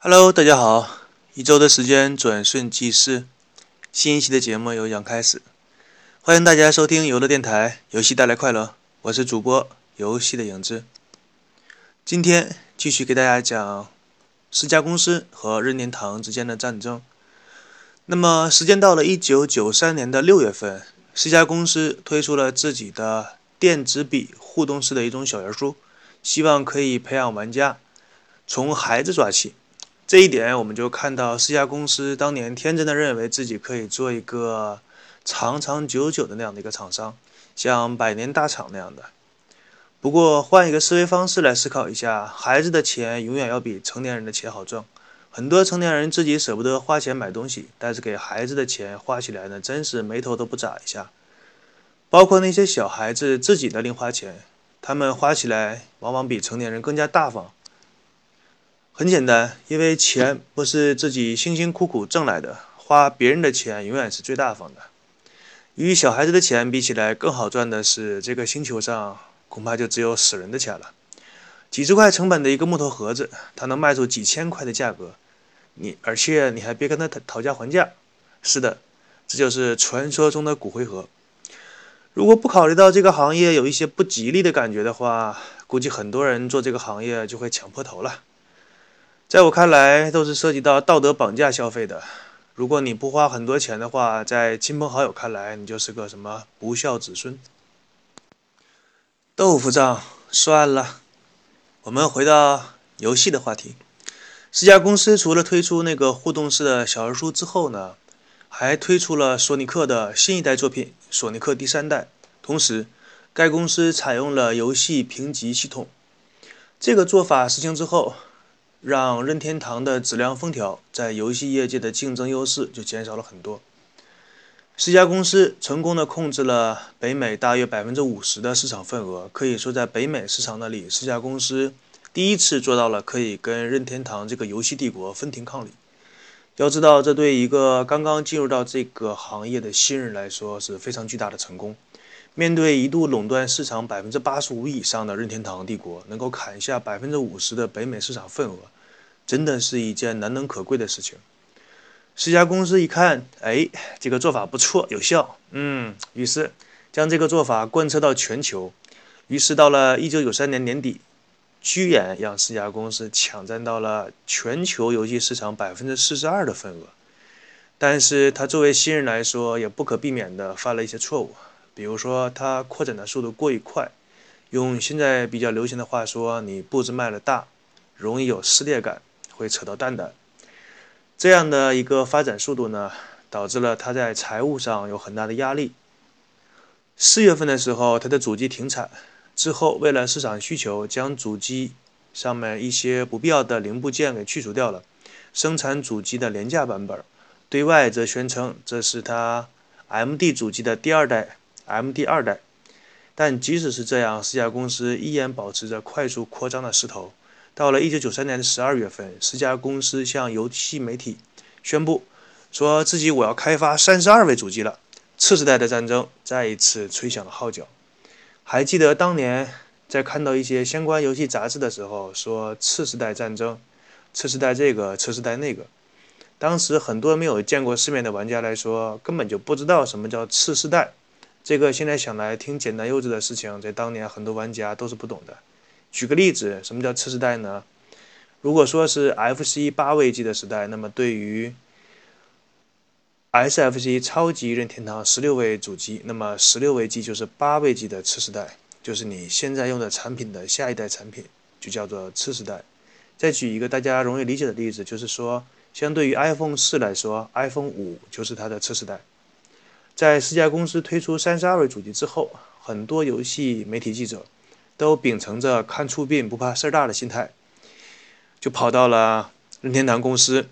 Hello，大家好，一周的时间转瞬即逝，新一期的节目又将开始，欢迎大家收听游乐电台，游戏带来快乐，我是主播游戏的影子。今天继续给大家讲世嘉公司和任天堂之间的战争。那么时间到了一九九三年的六月份，世嘉公司推出了自己的电子笔互动式的一种小人书，希望可以培养玩家从孩子抓起。这一点，我们就看到四家公司当年天真的认为自己可以做一个长长久久的那样的一个厂商，像百年大厂那样的。不过，换一个思维方式来思考一下，孩子的钱永远要比成年人的钱好挣。很多成年人自己舍不得花钱买东西，但是给孩子的钱花起来呢，真是眉头都不眨一下。包括那些小孩子自己的零花钱，他们花起来往往比成年人更加大方。很简单，因为钱不是自己辛辛苦苦挣来的，花别人的钱永远是最大方的。与小孩子的钱比起来，更好赚的是这个星球上恐怕就只有死人的钱了。几十块成本的一个木头盒子，它能卖出几千块的价格，你而且你还别跟他讨讨价还价。是的，这就是传说中的骨灰盒。如果不考虑到这个行业有一些不吉利的感觉的话，估计很多人做这个行业就会抢破头了。在我看来，都是涉及到道德绑架消费的。如果你不花很多钱的话，在亲朋好友看来，你就是个什么不孝子孙。豆腐账算了，我们回到游戏的话题。这家公司除了推出那个互动式的小人书之后呢，还推出了索尼克的新一代作品《索尼克第三代》。同时，该公司采用了游戏评级系统。这个做法实行之后。让任天堂的质量封条在游戏业界的竞争优势就减少了很多。四家公司成功的控制了北美大约百分之五十的市场份额，可以说在北美市场那里，四家公司第一次做到了可以跟任天堂这个游戏帝国分庭抗礼。要知道，这对一个刚刚进入到这个行业的新人来说是非常巨大的成功。面对一度垄断市场百分之八十五以上的任天堂帝国，能够砍下百分之五十的北美市场份额，真的是一件难能可贵的事情。十家公司一看，哎，这个做法不错，有效，嗯，于是将这个做法贯彻到全球。于是到了一九九三年年底，居然让四家公司抢占到了全球游戏市场百分之四十二的份额。但是他作为新人来说，也不可避免的犯了一些错误。比如说，它扩展的速度过于快，用现在比较流行的话说，你步子迈了大，容易有撕裂感，会扯到蛋蛋。这样的一个发展速度呢，导致了它在财务上有很大的压力。四月份的时候，它的主机停产，之后为了市场需求，将主机上面一些不必要的零部件给去除掉了，生产主机的廉价版本，对外则宣称这是它 MD 主机的第二代。MD 二代，但即使是这样，四家公司依然保持着快速扩张的势头。到了1993年的12月份，四家公司向游戏媒体宣布，说自己我要开发32位主机了。次世代的战争再一次吹响了号角。还记得当年在看到一些相关游戏杂志的时候，说次世代战争，次世代这个，次世代那个。当时很多没有见过世面的玩家来说，根本就不知道什么叫次世代。这个现在想来挺简单幼稚的事情，在当年很多玩家都是不懂的。举个例子，什么叫次世代呢？如果说是 FC 八位机的时代，那么对于 SFC 超级任天堂十六位主机，那么十六位机就是八位机的次世代，就是你现在用的产品的下一代产品，就叫做次世代。再举一个大家容易理解的例子，就是说，相对于 iPhone 四来说，iPhone 五就是它的次世代。在四家公司推出三十二位主机之后，很多游戏媒体记者都秉承着看出病不怕事儿大的心态，就跑到了任天堂公司，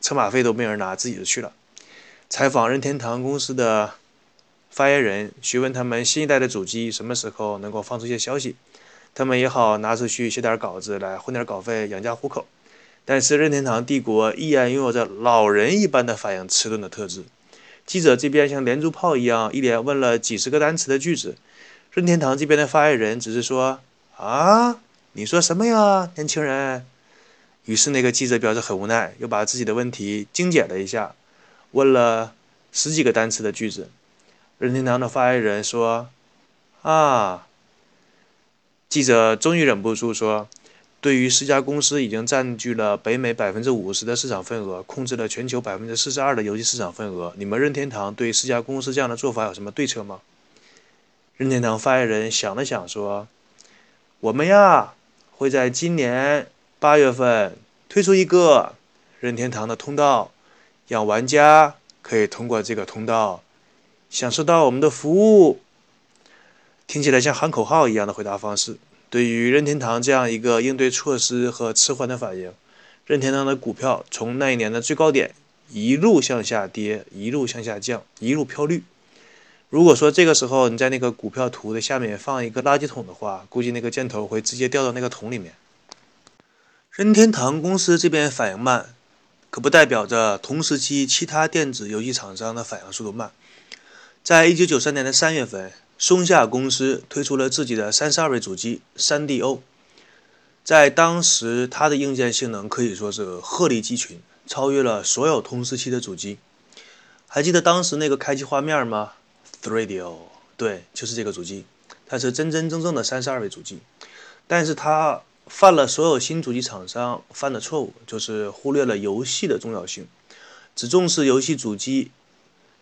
车马费都没人拿，自己就去了，采访任天堂公司的发言人，询问他们新一代的主机什么时候能够放出一些消息，他们也好拿出去写点稿子来混点稿费养家糊口。但是任天堂帝国依然拥有着老人一般的反应迟钝的特质。记者这边像连珠炮一样，一连问了几十个单词的句子。任天堂这边的发言人只是说：“啊，你说什么呀，年轻人？”于是那个记者表示很无奈，又把自己的问题精简了一下，问了十几个单词的句子。任天堂的发言人说：“啊。”记者终于忍不住说：“对于四家公司已经占据了北美百分之五十的市场份额，控制了全球百分之四十二的游戏市场份额，你们任天堂对四家公司这样的做法有什么对策吗？”任天堂发言人想了想说：“我们呀，会在今年八月份推出一个任天堂的通道，让玩家可以通过这个通道享受到我们的服务。”听起来像喊口号一样的回答方式。对于任天堂这样一个应对措施和迟缓的反应，任天堂的股票从那一年的最高点一路向下跌，一路向下降，一路飘绿。如果说这个时候你在那个股票图的下面放一个垃圾桶的话，估计那个箭头会直接掉到那个桶里面。任天堂公司这边反应慢，可不代表着同时期其他电子游戏厂商的反应速度慢。在一九九三年的三月份。松下公司推出了自己的三十二位主机 3DO，在当时它的硬件性能可以说是鹤立鸡群，超越了所有同时期的主机。还记得当时那个开机画面吗？3DO，对，就是这个主机，它是真真正正的三十二位主机。但是它犯了所有新主机厂商犯的错误，就是忽略了游戏的重要性，只重视游戏主机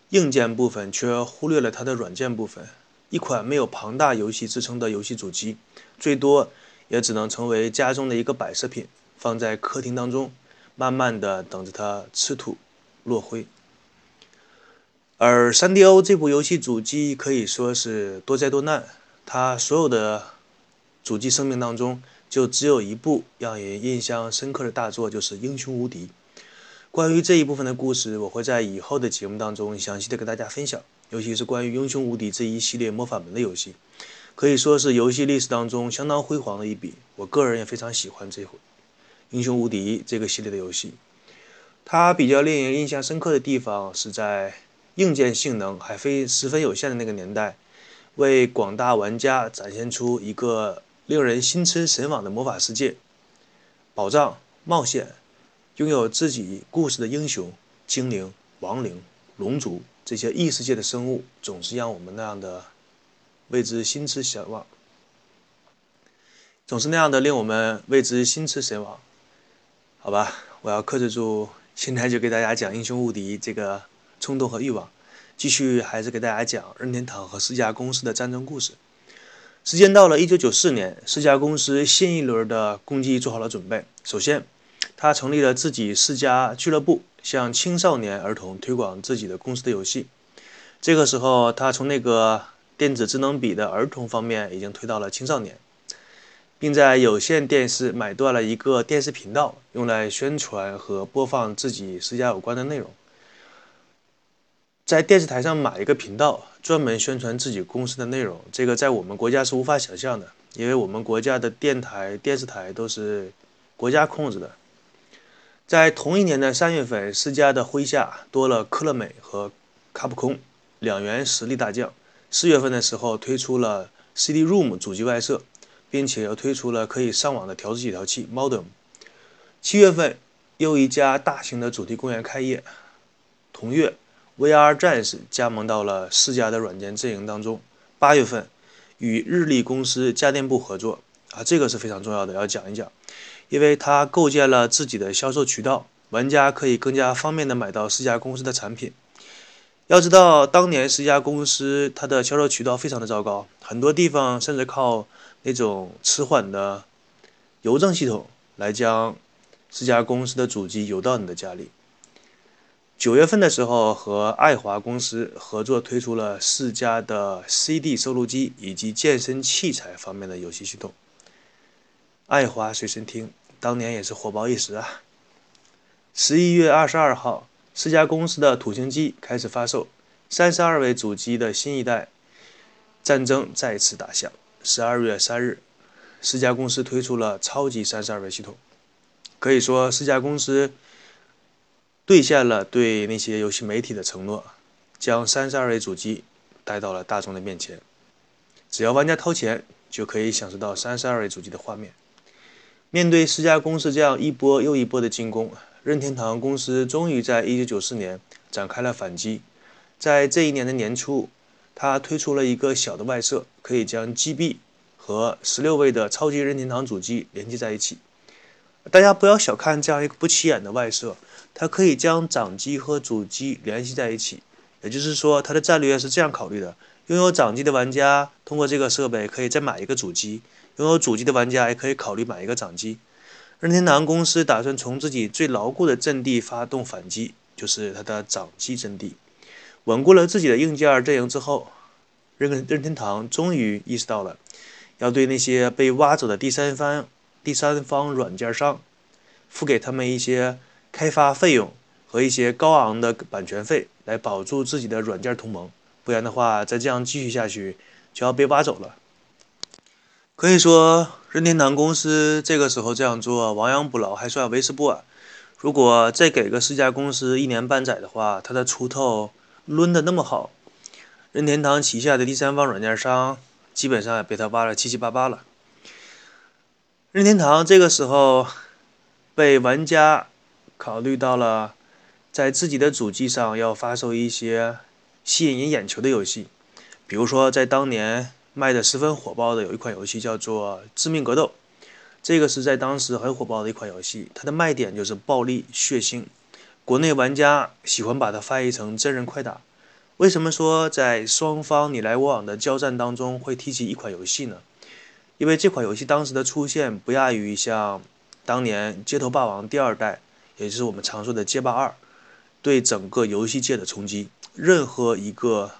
硬件部分，却忽略了它的软件部分。一款没有庞大游戏支撑的游戏主机，最多也只能成为家中的一个摆设品，放在客厅当中，慢慢的等着它吃土落灰。而 3DO 这部游戏主机可以说是多灾多难，它所有的主机生命当中，就只有一部让人印象深刻的大作，就是《英雄无敌》。关于这一部分的故事，我会在以后的节目当中详细的跟大家分享。尤其是关于《英雄无敌》这一系列魔法门的游戏，可以说是游戏历史当中相当辉煌的一笔。我个人也非常喜欢这回《英雄无敌》这个系列的游戏。它比较令人印象深刻的地方是在硬件性能还非十分有限的那个年代，为广大玩家展现出一个令人心驰神往的魔法世界，宝藏、冒险，拥有自己故事的英雄、精灵、亡灵、龙族。这些异世界的生物总是让我们那样的为之心驰神往，总是那样的令我们为之心驰神往。好吧，我要克制住，现在就给大家讲《英雄无敌》这个冲动和欲望，继续还是给大家讲任天堂和四家公司的战争故事。时间到了1994年，四家公司新一轮的攻击做好了准备。首先，他成立了自己四家俱乐部。向青少年儿童推广自己的公司的游戏。这个时候，他从那个电子智能笔的儿童方面已经推到了青少年，并在有线电视买断了一个电视频道，用来宣传和播放自己私家有关的内容。在电视台上买一个频道，专门宣传自己公司的内容，这个在我们国家是无法想象的，因为我们国家的电台、电视台都是国家控制的。在同一年的三月份，世嘉的麾下多了科乐美和卡普空两员实力大将。四月份的时候，推出了 CD-ROM 主机外设，并且又推出了可以上网的调制解调器 Modem。七月份，又一家大型的主题公园开业。同月，VR 战士加盟到了世嘉的软件阵营当中。八月份，与日立公司家电部合作，啊，这个是非常重要的，要讲一讲。因为它构建了自己的销售渠道，玩家可以更加方便的买到四家公司的产品。要知道，当年十家公司它的销售渠道非常的糟糕，很多地方甚至靠那种迟缓的邮政系统来将十家公司的主机邮到你的家里。九月份的时候，和爱华公司合作推出了四家的 CD 收录机以及健身器材方面的游戏系统。爱华随身听当年也是火爆一时啊！十一月二十二号，四家公司的土星机开始发售，三十二位主机的新一代战争再次打响。十二月三日，四家公司推出了超级三十二位系统，可以说四家公司兑现了对那些游戏媒体的承诺，将三十二位主机带到了大众的面前，只要玩家掏钱，就可以享受到三十二位主机的画面。面对四家公司这样一波又一波的进攻，任天堂公司终于在1994年展开了反击。在这一年的年初，他推出了一个小的外设，可以将 GB 和16位的超级任天堂主机连接在一起。大家不要小看这样一个不起眼的外设，它可以将掌机和主机联系在一起。也就是说，它的战略是这样考虑的：拥有掌机的玩家通过这个设备可以再买一个主机；拥有主机的玩家也可以考虑买一个掌机。任天堂公司打算从自己最牢固的阵地发动反击，就是它的掌机阵地。稳固了自己的硬件阵营之后。任任天堂终于意识到了，要对那些被挖走的第三方第三方软件商，付给他们一些开发费用和一些高昂的版权费，来保住自己的软件同盟。不然的话，再这样继续下去，就要被挖走了。可以说，任天堂公司这个时候这样做，亡羊补牢还算为时不晚。如果再给个四家公司一年半载的话，它的锄头抡得那么好。任天堂旗下的第三方软件商基本上也被他挖了七七八八了。任天堂这个时候被玩家考虑到了，在自己的主机上要发售一些吸引人眼球的游戏，比如说在当年卖的十分火爆的有一款游戏叫做《致命格斗》，这个是在当时很火爆的一款游戏，它的卖点就是暴力血腥，国内玩家喜欢把它翻译成真人快打。为什么说在双方你来我往的交战当中会提起一款游戏呢？因为这款游戏当时的出现不亚于像当年《街头霸王》第二代，也就是我们常说的街霸二，对整个游戏界的冲击。任何一个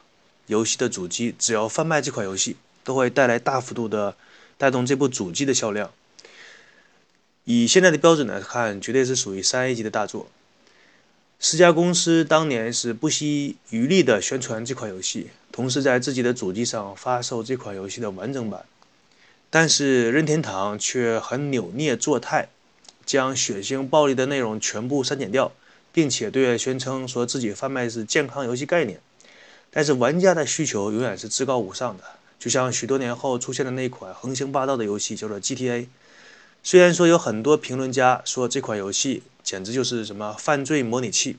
游戏的主机只要贩卖这款游戏，都会带来大幅度的带动这部主机的销量。以现在的标准来看，绝对是属于三 A 级的大作。四家公司当年是不惜余力的宣传这款游戏，同时在自己的主机上发售这款游戏的完整版。但是任天堂却很扭捏作态，将血腥暴力的内容全部删减掉，并且对外宣称说自己贩卖是健康游戏概念。但是玩家的需求永远是至高无上的，就像许多年后出现的那款横行霸道的游戏叫做 GTA。虽然说有很多评论家说这款游戏。简直就是什么犯罪模拟器，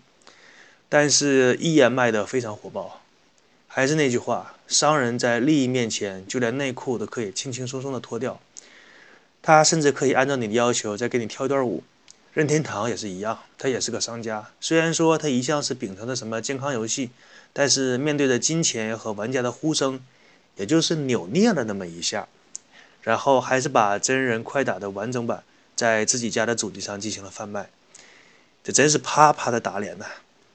但是依然卖得非常火爆。还是那句话，商人在利益面前，就连内裤都可以轻轻松松的脱掉。他甚至可以按照你的要求再给你跳一段舞。任天堂也是一样，他也是个商家。虽然说他一向是秉承的什么健康游戏，但是面对着金钱和玩家的呼声，也就是扭捏了那么一下，然后还是把真人快打的完整版在自己家的主机上进行了贩卖。这真是啪啪的打脸呐！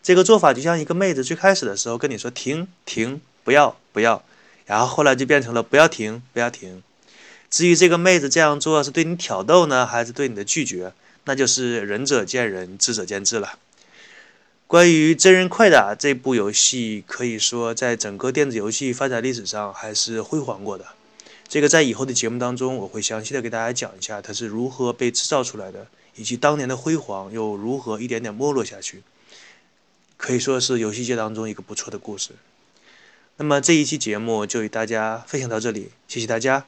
这个做法就像一个妹子最开始的时候跟你说停停，不要不要，然后后来就变成了不要停不要停。至于这个妹子这样做是对你挑逗呢，还是对你的拒绝，那就是仁者见仁，智者见智了。关于真人快打这部游戏，可以说在整个电子游戏发展历史上还是辉煌过的。这个在以后的节目当中，我会详细的给大家讲一下它是如何被制造出来的。以及当年的辉煌又如何一点点没落下去，可以说是游戏界当中一个不错的故事。那么这一期节目就与大家分享到这里，谢谢大家，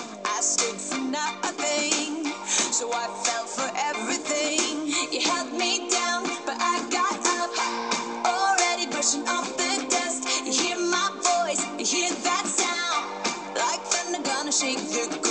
shake your